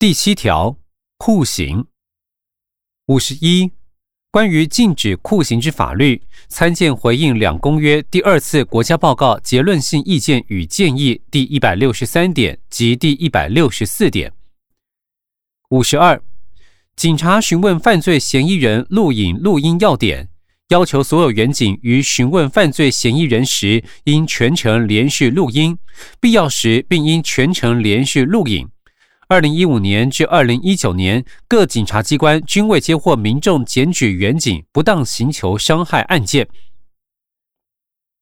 第七条，酷刑。五十一，关于禁止酷刑之法律，参见回应两公约第二次国家报告结论性意见与建议第一百六十三点及第一百六十四点。五十二，警察询问犯罪嫌疑人录影录音要点，要求所有员警于询问犯罪嫌疑人时，应全程连续录音，必要时并应全程连续录影。二零一五年至二零一九年，各警察机关均未接获民众检举远警不当刑求伤害案件。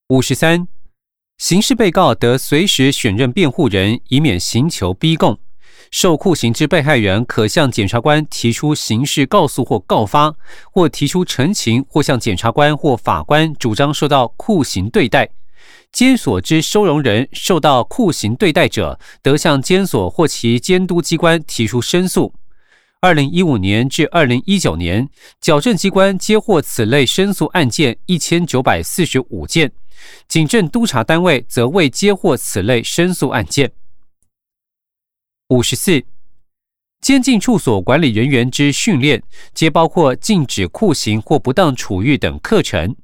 五十三，刑事被告得随时选任辩护人，以免刑求逼供。受酷刑之被害人可向检察官提出刑事告诉或告发，或提出陈情，或向检察官或法官主张受到酷刑对待。监所之收容人受到酷刑对待者，得向监所或其监督机关提出申诉。二零一五年至二零一九年，矫正机关接获此类申诉案件一千九百四十五件，警政督察单位则未接获此类申诉案件。五十四，监禁处所管理人员之训练，皆包括禁止酷刑或不当处遇等课程。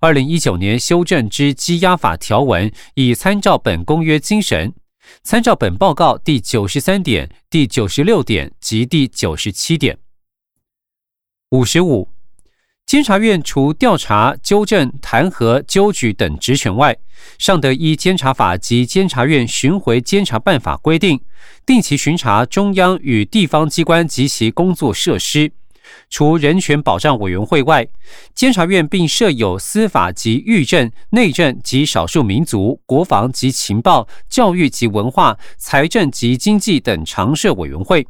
二零一九年修正之羁押法条文，已参照本公约精神，参照本报告第九十三点、第九十六点及第九十七点。五十五，监察院除调查、纠正、弹劾、纠举等职权外，尚得依监察法及监察院巡回监察办法规定，定期巡查中央与地方机关及其工作设施。除人权保障委员会外，监察院并设有司法及狱政、内政及少数民族、国防及情报、教育及文化、财政及经济等常设委员会，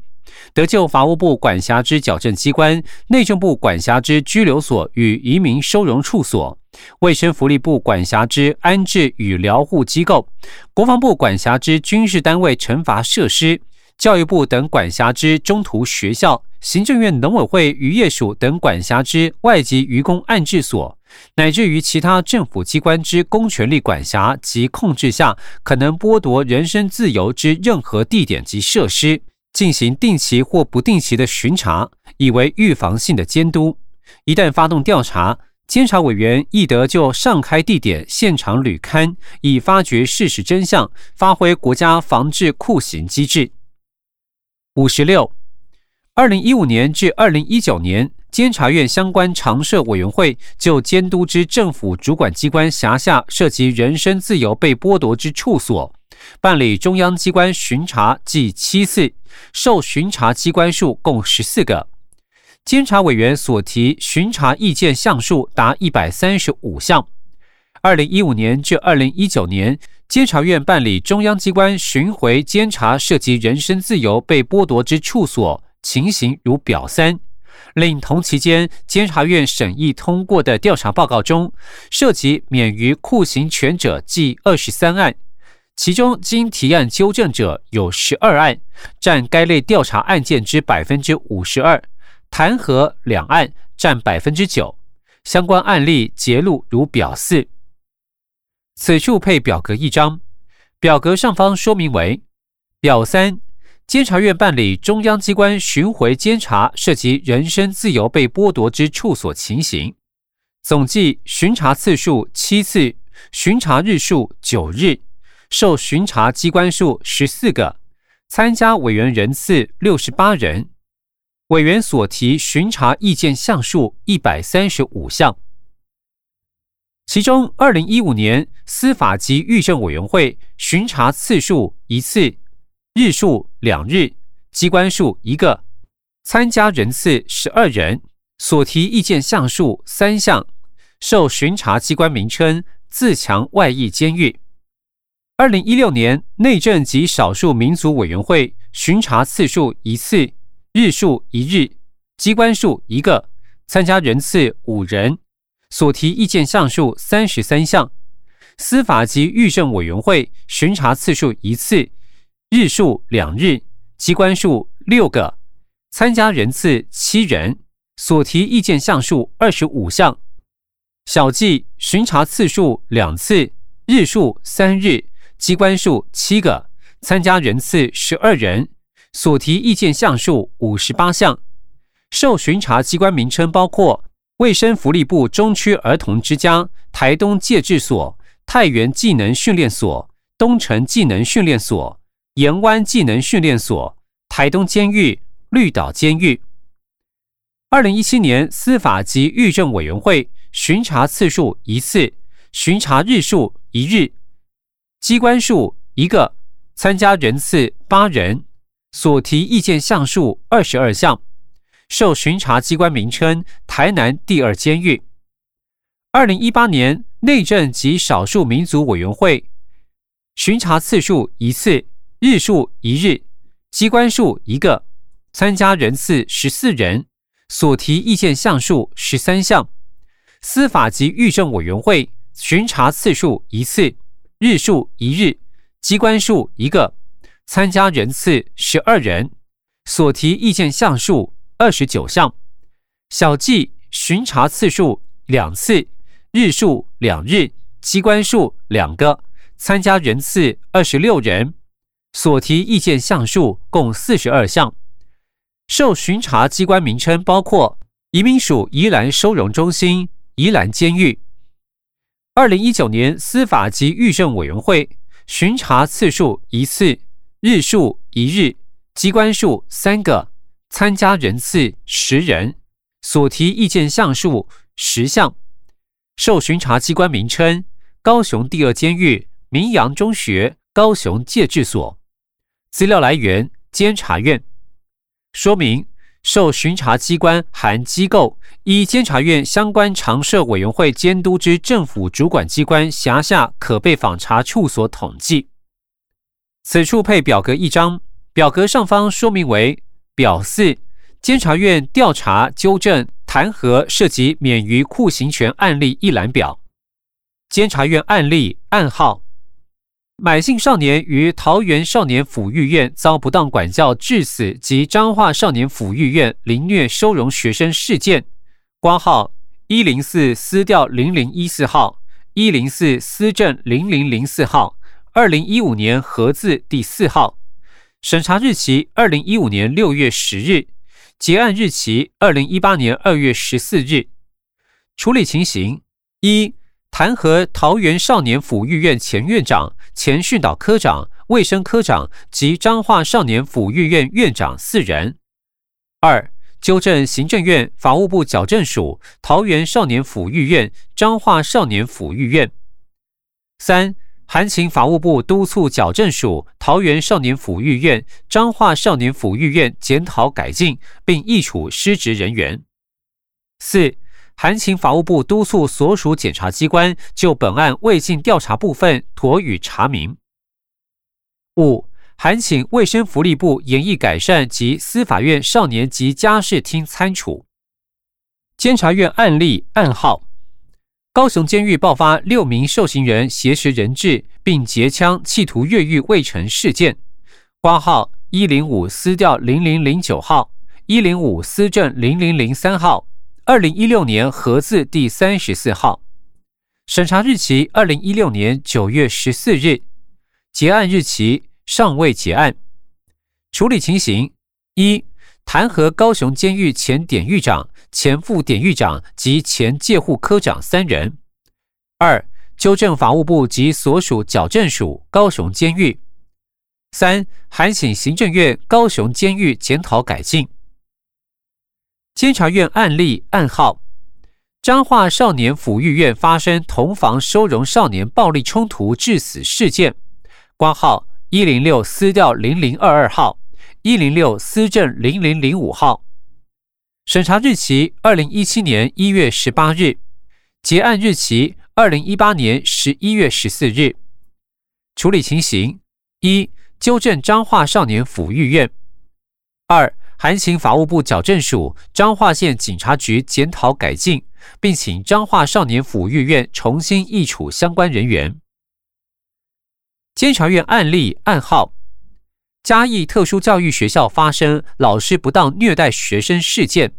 得就法务部管辖之矫正机关、内政部管辖之拘留所与移民收容处所、卫生福利部管辖之安置与疗护机构、国防部管辖之军事单位惩罚设施、教育部等管辖之中途学校。行政院农委会渔业署等管辖之外籍渔工安置所，乃至于其他政府机关之公权力管辖及控制下，可能剥夺人身自由之任何地点及设施，进行定期或不定期的巡查，以为预防性的监督。一旦发动调查，监察委员亦得就上开地点现场履勘，以发掘事实真相，发挥国家防治酷刑机制。五十六。二零一五年至二零一九年，监察院相关常设委员会就监督之政府主管机关辖下涉及人身自由被剥夺之处所，办理中央机关巡查计七次，受巡查机关数共十四个。监察委员所提巡查意见项数达一百三十五项。二零一五年至二零一九年，监察院办理中央机关巡回监察涉及人身自由被剥夺之处所。情形如表三，另同期间监察院审议通过的调查报告中，涉及免于酷刑权者计二十三案，其中经提案纠正者有十二案，占该类调查案件之百分之五十二；弹劾两案，占百分之九。相关案例揭录如表四。此处配表格一张，表格上方说明为表三。监察院办理中央机关巡回监察涉及人身自由被剥夺之处所情形，总计巡查次数七次，巡查日数九日，受巡查机关数十四个，参加委员人次六十八人，委员所提巡查意见项数一百三十五项，其中二零一五年司法及狱政委员会巡查次数一次。日数两日，机关数一个，参加人次十二人，所提意见项数三项，受巡查机关名称自强外役监狱。二零一六年内政及少数民族委员会巡查次数一次，日数一日，机关数一个，参加人次五人，所提意见项数三十三项。司法及预政委员会巡查次数一次。日数两日，机关数六个，参加人次七人，所提意见项数二十五项。小计巡查次数两次，日数三日，机关数七个，参加人次十二人，所提意见项数五十八项。受巡查机关名称包括卫生福利部中区儿童之家、台东戒治所、太原技能训练所、东城技能训练所、盐湾技能训练所、台东监狱、绿岛监狱。二零一七年司法及狱政委员会巡查次数一次，巡查日数一日，机关数一个，参加人次八人，所提意见项数二十二项。受巡查机关名称：台南第二监狱。二零一八年内政及少数民族委员会巡查次数一次，日数一日，机关数一个，参加人次十四人，所提意见项数十三项。司法及狱政委员会巡查次数一次，日数一日，机关数一个，参加人次十二人，所提意见项数。二十九项，小计巡查次数两次，日数两日，机关数两个，参加人次二十六人，所提意见项数共四十二项。受巡查机关名称包括移民署宜兰收容中心、宜兰监狱。二零一九年司法及狱政委员会巡查次数一次，日数一日，机关数三个。参加人次十人，所提意见项数十项。受巡查机关名称：高雄第二监狱、明阳中学、高雄戒治所。资料来源：监察院。说明：受巡查机关含机构依监察院相关常设委员会监督之政府主管机关辖下可被访查处所统计。此处配表格一张，表格上方说明为。表四，监察院调查、纠正、弹劾涉及免于酷刑权案例一览表。监察院案例案号：买姓少年于桃园少年抚育院遭不当管教致死及彰化少年抚育院凌虐收容学生事件，挂号一零四私调零零一四号、一零四私政零零零四号，二零一五年合字第四号。审查日期：二零一五年六月十日，结案日期：二零一八年二月十四日。处理情形：一、弹劾桃园少年抚育院前院长、前训导科长、卫生科长及彰化少年抚育院院长四人；二、纠正行政院、法务部矫正署桃园少年抚育院、彰化少年抚育院；三。函请法务部督促矫正署桃园少年抚育院、彰化少年抚育院检讨改进，并议处失职人员。四、函请法务部督促所属检察机关就本案未尽调查部分妥予查明。五、函请卫生福利部严议改善及司法院少年及家事厅参处。监察院案例案号。高雄监狱爆发六名受刑人挟持人质并劫枪企图越狱未成事件，挂号一零五私调零零零九号、一零五私证零零零三号，二零一六年核字第三十四号。审查日期二零一六年九月十四日，结案日期尚未结案。处理情形一。弹劾高雄监狱前典狱长、前副典狱长及前戒护科长三人；二、纠正法务部及所属矫正署高雄监狱；三、函请行政院高雄监狱检讨改进。监察院案例案号：彰化少年抚育院发生同房收容少年暴力冲突致死事件，挂号一零六私调零零二二号。一零六司政零零零五号，审查日期二零一七年一月十八日，结案日期二零一八年十一月十四日。处理情形：一、纠正彰化少年抚育院；二、函请法务部矫正署彰化县警察局检讨改进，并请彰化少年抚育院重新议处相关人员。监察院案例案号。嘉义特殊教育学校发生老师不当虐待学生事件，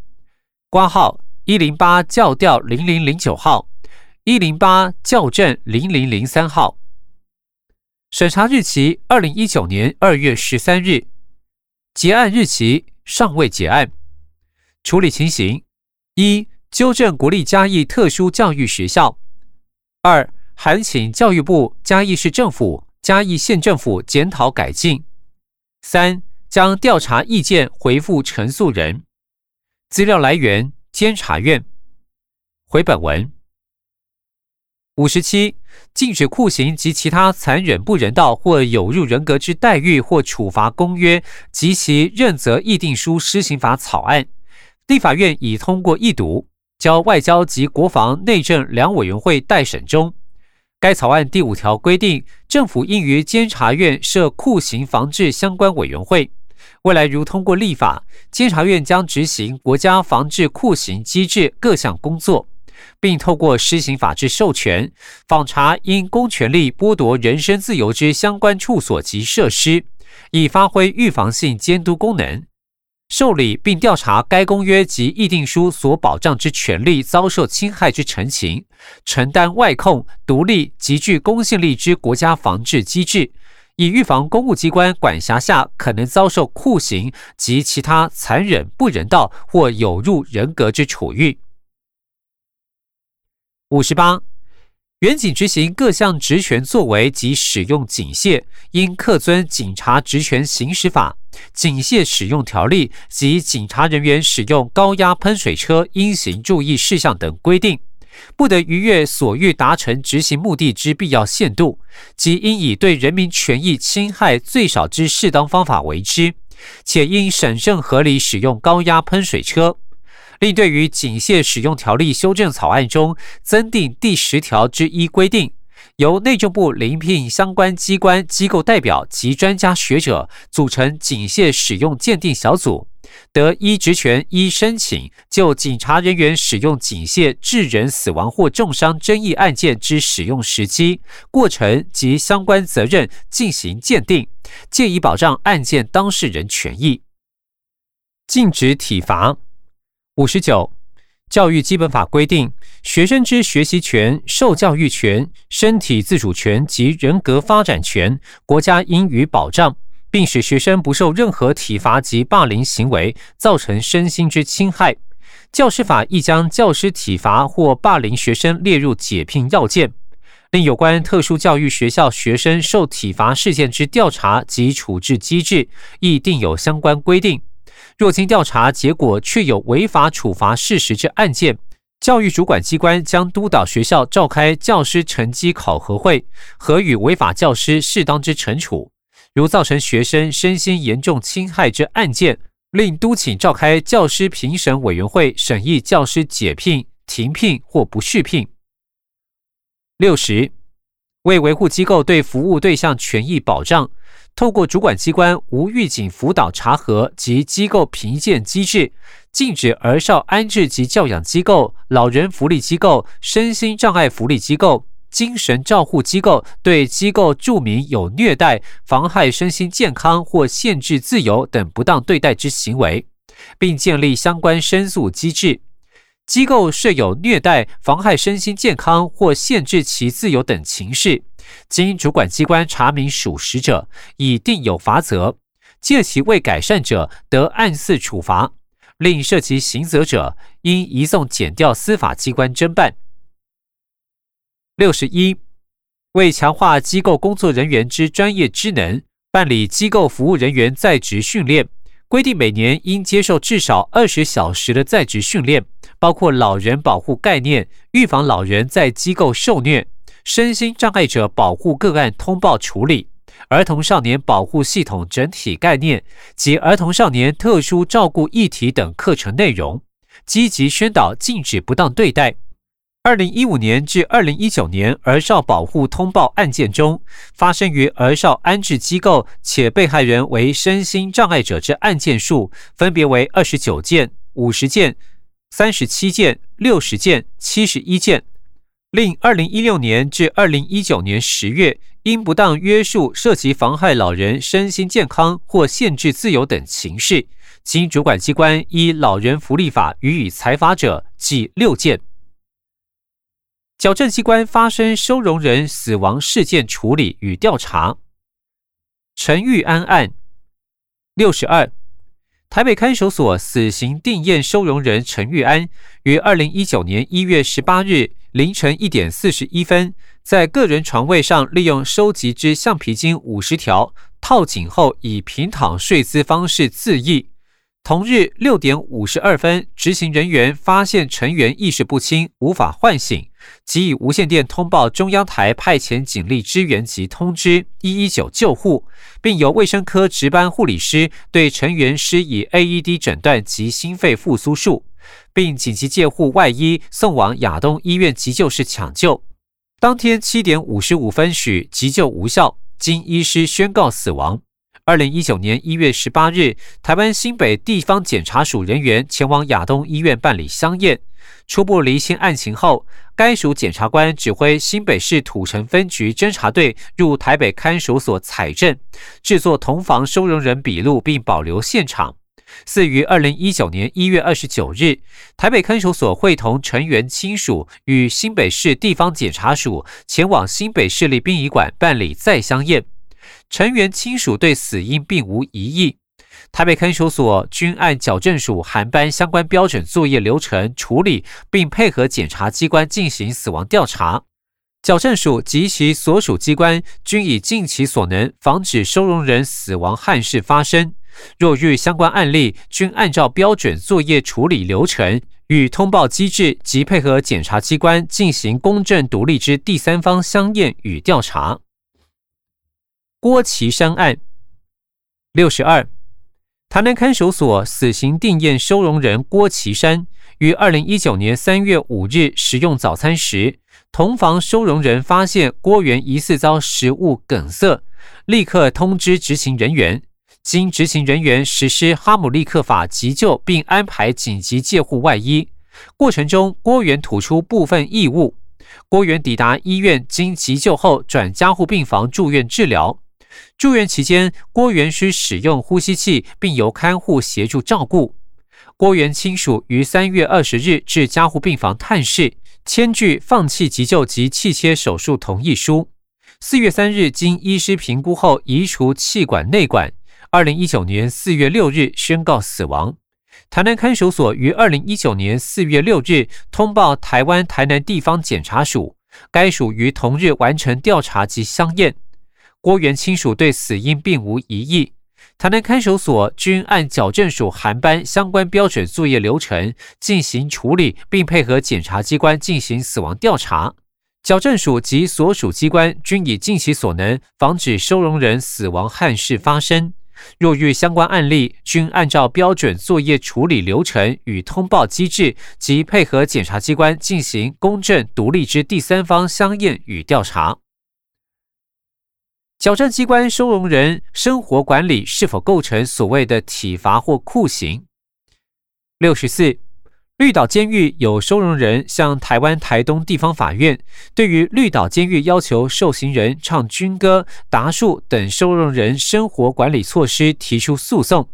挂号一零八教调零零零九号，一零八校正零零零三号。审查日期二零一九年二月十三日，结案日期尚未结案。处理情形：一、纠正国立嘉义特殊教育学校；二、函请教育部、嘉义市政府、嘉义县政府检讨改进；三、将调查意见回复陈述人。资料来源：监察院。回本文。五十七，禁止酷刑及其他残忍不人道或有辱人格之待遇或处罚公约及其认责议定书施行法草案。立法院已通过一读，交外交及国防内政两委员会待审中。该草案第五条规定，政府应于监察院设酷刑防治相关委员会。未来如通过立法，监察院将执行国家防治酷刑机制各项工作，并透过施行法制授权，访查因公权力剥夺人身自由之相关处所及设施，以发挥预防性监督功能。受理并调查该公约及议定书所保障之权利遭受侵害之陈情，承担外控、独立及具公信力之国家防治机制，以预防公务机关管辖下可能遭受酷刑及其他残忍不人道或有辱人格之处遇。五十八。原警执行各项职权作为及使用警械，应恪遵《警察职权行使法》、警械使用条例及警察人员使用高压喷水车应行注意事项等规定，不得逾越所欲达成执行目的之必要限度，即应以对人民权益侵害最少之适当方法为之，且应审慎合理使用高压喷水车。另对于警械使用条例修正草案中增订第十条之一规定，由内政部遴聘相关机关机构代表及专家学者组成警械使用鉴定小组，得依职权依申请就警察人员使用警械致人死亡或重伤争议案件之使用时机、过程及相关责任进行鉴定，借以保障案件当事人权益。禁止体罚。五十九，教育基本法规定，学生之学习权、受教育权、身体自主权及人格发展权，国家应予保障，并使学生不受任何体罚及霸凌行为造成身心之侵害。教师法亦将教师体罚或霸凌学生列入解聘要件。另有关特殊教育学校学生受体罚事件之调查及处置机制，亦定有相关规定。若经调查结果确有违法处罚事实之案件，教育主管机关将督导学校召开教师成绩考核会，和与违法教师适当之惩处。如造成学生身心严重侵害之案件，另督请召开教师评审委员会审议教师解聘、停聘或不续聘。六十，为维护机构对服务对象权益保障。透过主管机关无预警辅导查核及机构评鉴机制，禁止儿少安置及教养机构、老人福利机构、身心障碍福利机构、精神照护机构对机构注明有虐待、妨害身心健康或限制自由等不当对待之行为，并建立相关申诉机制。机构设有虐待、妨害身心健康或限制其自由等情事。经主管机关查明属实者，已定有罚则；借其未改善者，得按次处罚；另涉及刑责者，应移送检调司法机关侦办。六十一，为强化机构工作人员之专业知能，办理机构服务人员在职训练，规定每年应接受至少二十小时的在职训练，包括老人保护概念、预防老人在机构受虐。身心障碍者保护个案通报处理、儿童少年保护系统整体概念及儿童少年特殊照顾议题等课程内容，积极宣导禁止不当对待。二零一五年至二零一九年儿少保护通报案件中，发生于儿少安置机构且被害人为身心障碍者之案件数，分别为二十九件、五十件、三十七件、六十件、七十一件。另，二零一六年至二零一九年十月，因不当约束涉及妨害老人身心健康或限制自由等情事，经主管机关依老人福利法予以裁罚者，计六件。矫正机关发生收容人死亡事件处理与调查。陈玉安案六十二，台北看守所死刑定验收容人陈玉安，于二零一九年一月十八日凌晨一点四十一分，在个人床位上利用收集之橡皮筋五十条套紧后，以平躺睡姿方式自缢。同日六点五十二分，执行人员发现成员意识不清，无法唤醒，即以无线电通报中央台派遣警力支援及通知一一九救护，并由卫生科值班护理师对成员施以 AED 诊断及心肺复苏术，并紧急借护外医送往亚东医院急救室抢救。当天七点五十五分许，急救无效，经医师宣告死亡。二零一九年一月十八日，台湾新北地方检察署人员前往亚东医院办理相验，初步厘清案情后，该署检察官指挥新北市土城分局侦查队入台北看守所采证，制作同房收容人笔录，并保留现场。四于二零一九年一月二十九日，台北看守所会同成员亲属与新北市地方检察署前往新北市立殡仪馆办理再相验。成员亲属对死因并无疑义，台北看守所均按矫正署函班相关标准作业流程处理，并配合检察机关进行死亡调查。矫正署及其所属机关均已尽其所能防止收容人死亡憾事发生。若遇相关案例，均按照标准作业处理流程与通报机制及配合检察机关进行公正独立之第三方相验与调查。郭岐山案。六十二，台南看守所死刑定验收容人郭岐山，于二零一九年三月五日食用早餐时，同房收容人发现郭元疑似遭食物梗塞，立刻通知执行人员，经执行人员实施哈姆立克法急救，并安排紧急借护外衣，过程中郭元吐出部分异物，郭元抵达医院，经急救后转加护病房住院治疗。住院期间，郭元需使用呼吸器，并由看护协助照顾。郭元亲属于三月二十日至加护病房探视，签具放弃急救及气切手术同意书。四月三日，经医师评估后移除气管内管。二零一九年四月六日宣告死亡。台南看守所于二零一九年四月六日通报台湾台南地方检察署，该署于同日完成调查及相验。郭元亲属对死因并无疑义，台南看守所均按矫正署函班相关标准作业流程进行处理，并配合检察机关进行死亡调查。矫正署及所属机关均已尽其所能防止收容人死亡憾事发生。若遇相关案例，均按照标准作业处理流程与通报机制，及配合检察机关进行公正独立之第三方相验与调查。矫正机关收容人生活管理是否构成所谓的体罚或酷刑？六十四，绿岛监狱有收容人向台湾台东地方法院，对于绿岛监狱要求受刑人唱军歌、答数等收容人生活管理措施提出诉讼，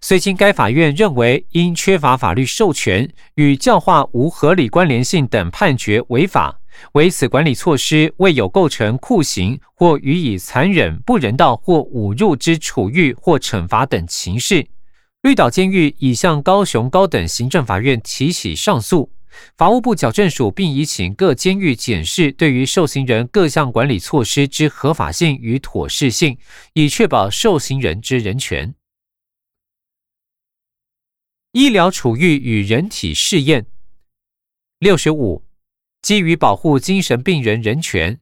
虽经该法院认为因缺乏法律授权与教化无合理关联性等判决违法。为此管理措施未有构成酷刑或予以残忍、不人道或侮辱之处遇或惩罚等情事，绿岛监狱已向高雄高等行政法院提起上诉。法务部矫正署并已请各监狱检视对于受刑人各项管理措施之合法性与妥适性，以确保受刑人之人权。医疗处遇与人体试验六十五。基于保护精神病人人权，《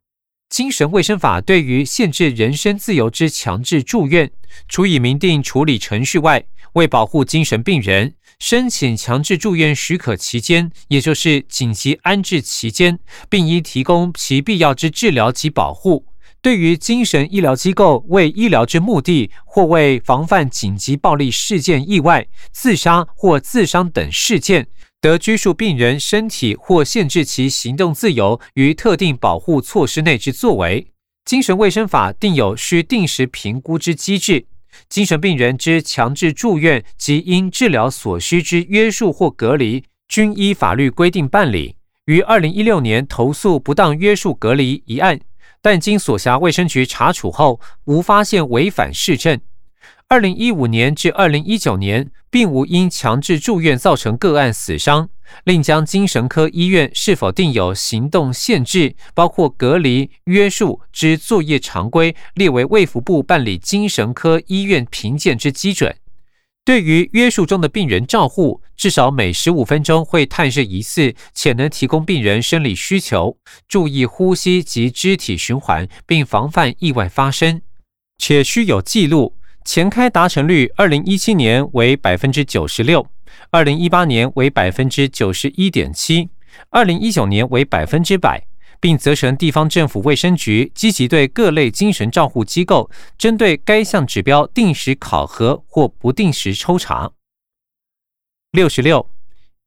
精神卫生法》对于限制人身自由之强制住院，除以明定处理程序外，为保护精神病人，申请强制住院许可期间，也就是紧急安置期间，并应提供其必要之治疗及保护。对于精神医疗机构为医疗之目的，或为防范紧急暴力事件、意外、自杀或自伤等事件。得拘束病人身体或限制其行动自由于特定保护措施内之作为，精神卫生法定有需定时评估之机制。精神病人之强制住院及因治疗所需之约束或隔离，均依法律规定办理。于二零一六年投诉不当约束隔离一案，但经所辖卫生局查处后，无发现违反事证。二零一五年至二零一九年，并无因强制住院造成个案死伤，另将精神科医院是否定有行动限制，包括隔离、约束之作业常规，列为卫福部办理精神科医院评鉴之基准。对于约束中的病人照护，至少每十五分钟会探视一次，且能提供病人生理需求，注意呼吸及肢体循环，并防范意外发生，且需有记录。前开达成率，二零一七年为百分之九十六，二零一八年为百分之九十一点七，二零一九年为百分之百。并责成地方政府卫生局积极对各类精神照护机构针对该项指标定时考核或不定时抽查。六十六，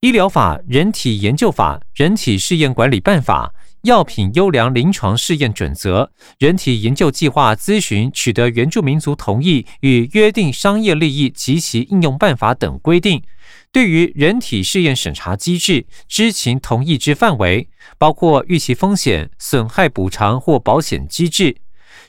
医疗法、人体研究法、人体试验管理办法、药品优良临床试验准则、人体研究计划咨询取得原住民族同意与约定商业利益及其应用办法等规定。对于人体试验审查机制，知情同意之范围，包括预期风险、损害补偿或保险机制、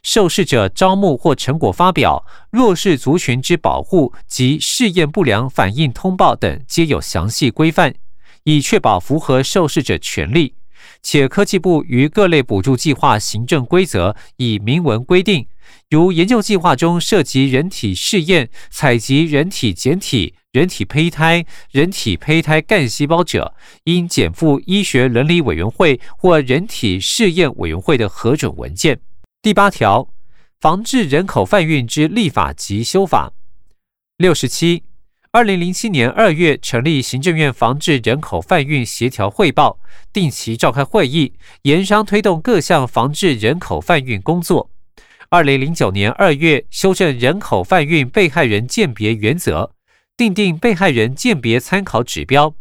受试者招募或成果发表、弱势族群之保护及试验不良反应通报等，皆有详细规范，以确保符合受试者权利。且科技部于各类补助计划行政规则以明文规定，如研究计划中涉及人体试验、采集人体检体。人体胚胎、人体胚胎干细胞者，应减负医学伦理委员会或人体试验委员会的核准文件。第八条，防治人口贩运之立法及修法。六十七，二零零七年二月成立行政院防治人口贩运协调汇报，定期召开会议，研商推动各项防治人口贩运工作。二零零九年二月修正人口贩运被害人鉴别原则。订定被害人鉴别参考指标。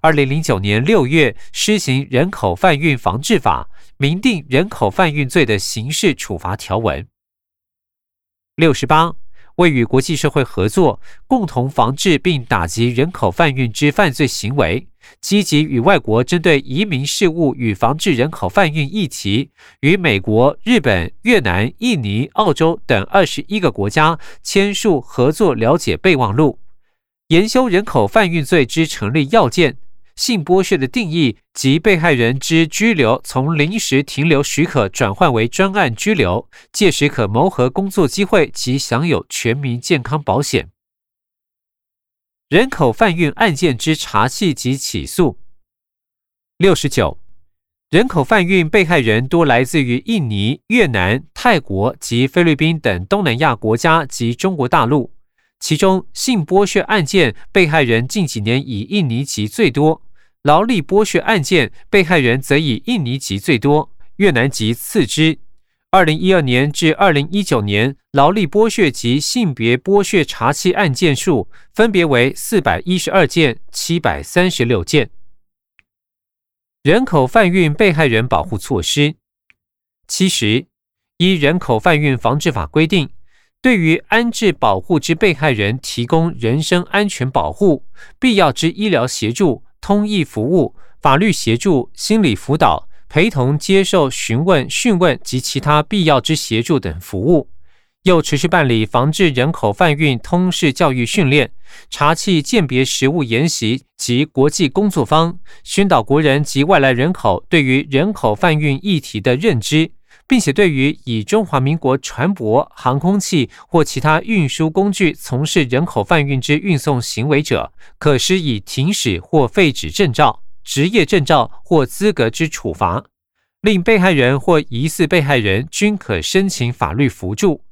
二零零九年六月施行人口贩运防治法，明定人口贩运罪的刑事处罚条文。六十八，为与国际社会合作，共同防治并打击人口贩运之犯罪行为，积极与外国针对移民事务与防治人口贩运议题，与美国、日本、越南、印尼、澳洲等二十一个国家签署合作了解备忘录。研修人口贩运罪之成立要件、性剥削的定义及被害人之拘留从临时停留许可转换为专案拘留，届时可谋合工作机会及享有全民健康保险。人口贩运案件之查系及起诉。六十九，人口贩运被害人多来自于印尼、越南、泰国及菲律宾等东南亚国家及中国大陆。其中，性剥削案件被害人近几年以印尼籍最多；劳力剥削案件被害人则以印尼籍最多，越南籍次之。二零一二年至二零一九年，劳力剥削及性别剥削查缉案件数分别为四百一十二件、七百三十六件。人口贩运被害人保护措施七十，依人口贩运防治法规定。对于安置保护之被害人，提供人身安全保护、必要之医疗协助、通译服务、法律协助、心理辅导、陪同接受询问、讯问及其他必要之协助等服务；又持续办理防治人口贩运通识教育训练、查缉鉴别实务研习及国际工作坊，宣导国人及外来人口对于人口贩运议题的认知。并且对于以中华民国船舶、航空器或其他运输工具从事人口贩运之运送行为者，可施以停驶或废止证照、职业证照或资格之处罚。令被害人或疑似被害人均可申请法律扶助。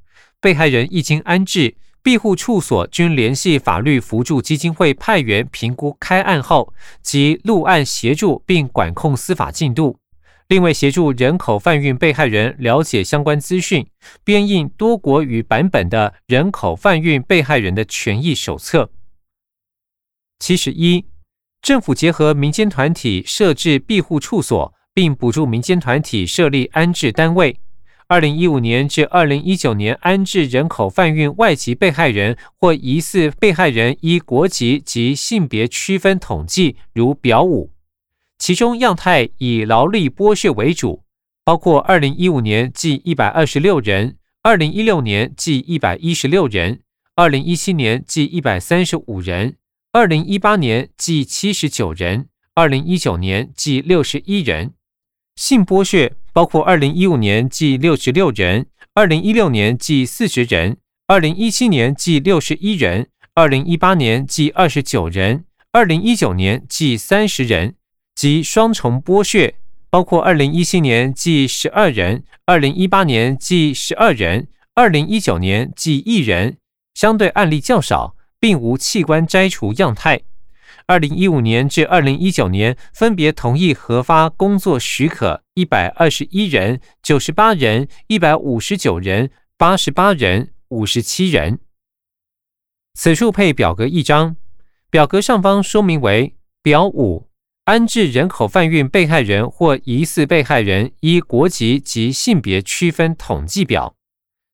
被害人一经安置，庇护处所均联系法律扶助基金会派员评估开案后即录案协助，并管控司法进度。另外，协助人口贩运被害人了解相关资讯，编印多国语版本的人口贩运被害人的权益手册。七十一，政府结合民间团体设置庇护处所，并补助民间团体设立安置单位。二零一五年至二零一九年安置人口贩运外籍被害人或疑似被害人依国籍及性别区分统计，如表五。其中样态以劳力剥削为主，包括二零一五年计一百二十六人，二零一六年计一百一十六人，二零一七年计一百三十五人，二零一八年计七十九人，二零一九年计六十一人。性剥削包括二零一五年计六十六人，二零一六年计四十人，二零一七年计六十一人，二零一八年计二十九人，二零一九年计三十人，及双重剥削包括二零一七年计十二人，二零一八年计十二人，二零一九年计一人。相对案例较少，并无器官摘除样态。二零一五年至二零一九年分别同意核发工作许可一百二十一人、九十八人、一百五十九人、八十八人、五十七人。此处配表格一张，表格上方说明为表五：安置人口贩运被害人或疑似被害人依国籍及性别区分统计表。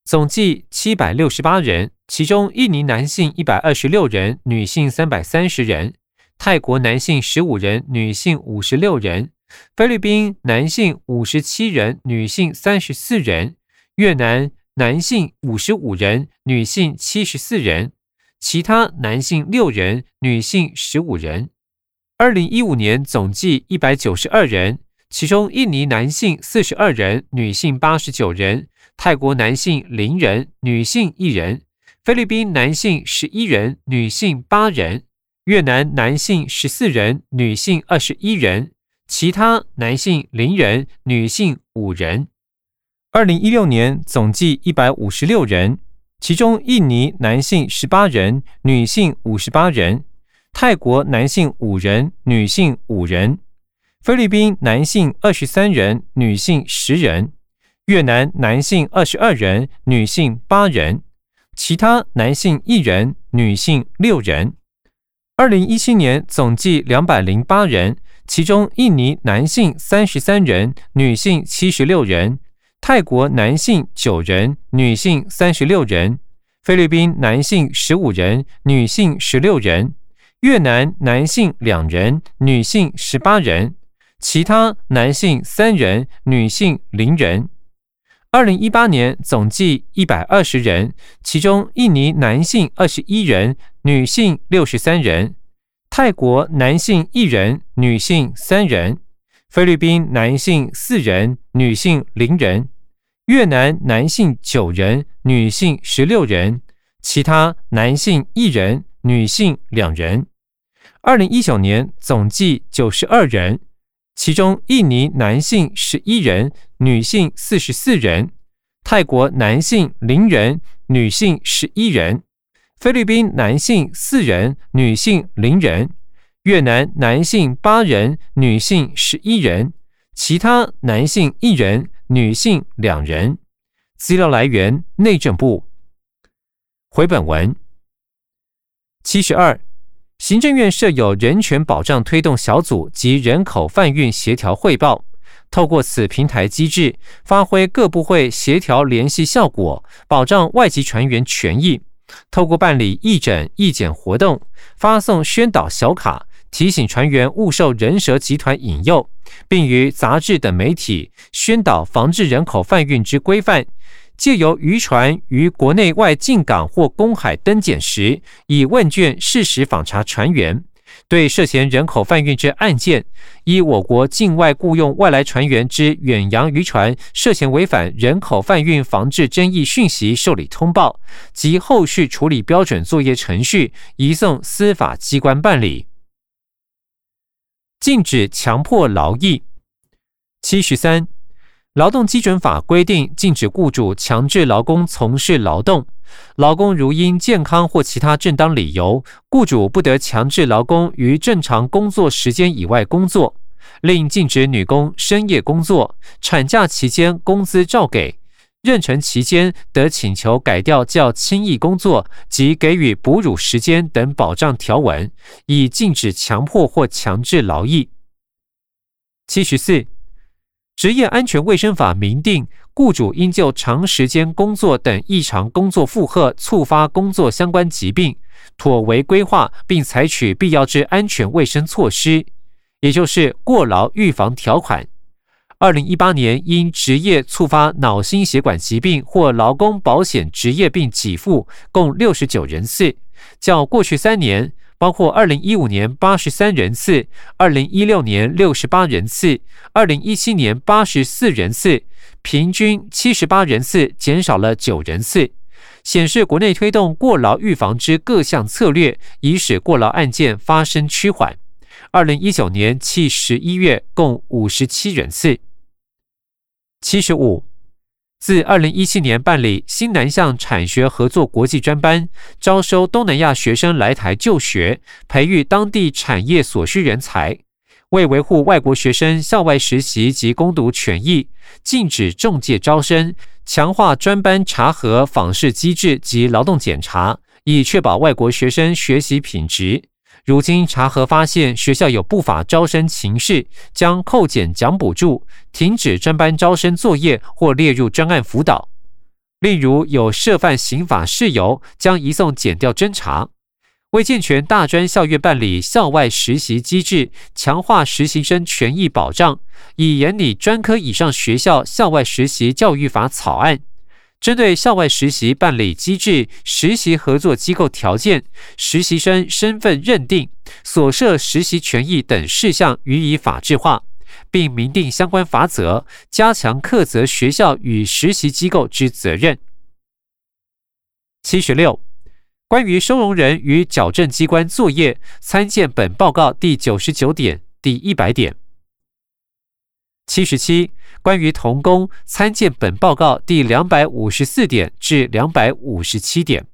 总计七百六十八人，其中印尼男性一百二十六人，女性三百三十人；泰国男性十五人，女性五十六人；菲律宾男性五十七人，女性三十四人；越南男性五十五人，女性七十四人；其他男性六人，女性十五人。二零一五年总计一百九十二人，其中印尼男性四十二人，女性八十九人。泰国男性零人，女性一人；菲律宾男性十一人，女性八人；越南男性十四人，女性二十一人；其他男性零人，女性五人。二零一六年总计一百五十六人，其中印尼男性十八人，女性五十八人；泰国男性五人，女性五人；菲律宾男性二十三人，女性十人。越南男性二十二人，女性八人，其他男性一人，女性六人。二零一七年总计两百零八人，其中印尼男性三十三人，女性七十六人；泰国男性九人，女性三十六人；菲律宾男性十五人，女性十六人；越南男性两人，女性十八人，其他男性三人，女性零人。二零一八年总计一百二十人，其中印尼男性二十一人，女性六十三人；泰国男性一人，女性三人；菲律宾男性四人，女性零人；越南男性九人，女性十六人；其他男性一人，女性两人。二零一九年总计九十二人。其中，印尼男性十一人，女性四十四人；泰国男性零人，女性十一人；菲律宾男性四人，女性零人；越南男性八人，女性十一人；其他男性一人，女性两人。资料来源：内政部。回本文七十二。行政院设有人权保障推动小组及人口贩运协调汇报，透过此平台机制，发挥各部会协调联系效果，保障外籍船员权益。透过办理义诊、义检活动，发送宣导小卡，提醒船员勿受人蛇集团引诱，并于杂志等媒体宣导防治人口贩运之规范。借由渔船于国内外进港或公海登检时，以问卷事实访查船员，对涉嫌人口贩运之案件，依我国境外雇佣外来船员之远洋渔船涉嫌违反人口贩运防治争议讯息受理通报及后续处理标准作业程序，移送司法机关办理。禁止强迫劳役。七十三。劳动基准法规定，禁止雇主强制劳工从事劳动。劳工如因健康或其他正当理由，雇主不得强制劳工于正常工作时间以外工作。另禁止女工深夜工作，产假期间工资照给，妊娠期间得请求改掉较轻易工作及给予哺乳时间等保障条文，以禁止强迫或强制劳役。七十四。职业安全卫生法明定，雇主应就长时间工作等异常工作负荷触发工作相关疾病，妥为规划并采取必要之安全卫生措施，也就是过劳预防条款。二零一八年因职业触发脑心血管疾病或劳工保险职业病给付共六十九人次，较过去三年，包括二零一五年八十三人次、二零一六年六十八人次、二零一七年八十四人次，平均七十八人次减少了九人次。显示国内推动过劳预防之各项策略，已使过劳案件发生趋缓。二零一九年七十一月共五十七人次。七十五，自二零一七年办理新南向产学合作国际专班，招收东南亚学生来台就学，培育当地产业所需人才。为维护外国学生校外实习及攻读权益，禁止中介招生。强化专班查核访视机制及劳动检查，以确保外国学生学习品质。如今查核发现学校有不法招生情事，将扣减奖补助，停止专班招生作业或列入专案辅导。例如有涉犯刑法事由，将移送检调侦查。为健全大专校院办理校外实习机制，强化实习生权益保障，已研拟专科以上学校校外实习教育法草案，针对校外实习办理机制、实习合作机构条件、实习生身份认定、所涉实习权益等事项予以法制化，并明定相关法则，加强课责学校与实习机构之责任。七十六。关于收容人与矫正机关作业，参见本报告第九十九点、第一百点。七十七，关于童工，参见本报告第两百五十四点至两百五十七点。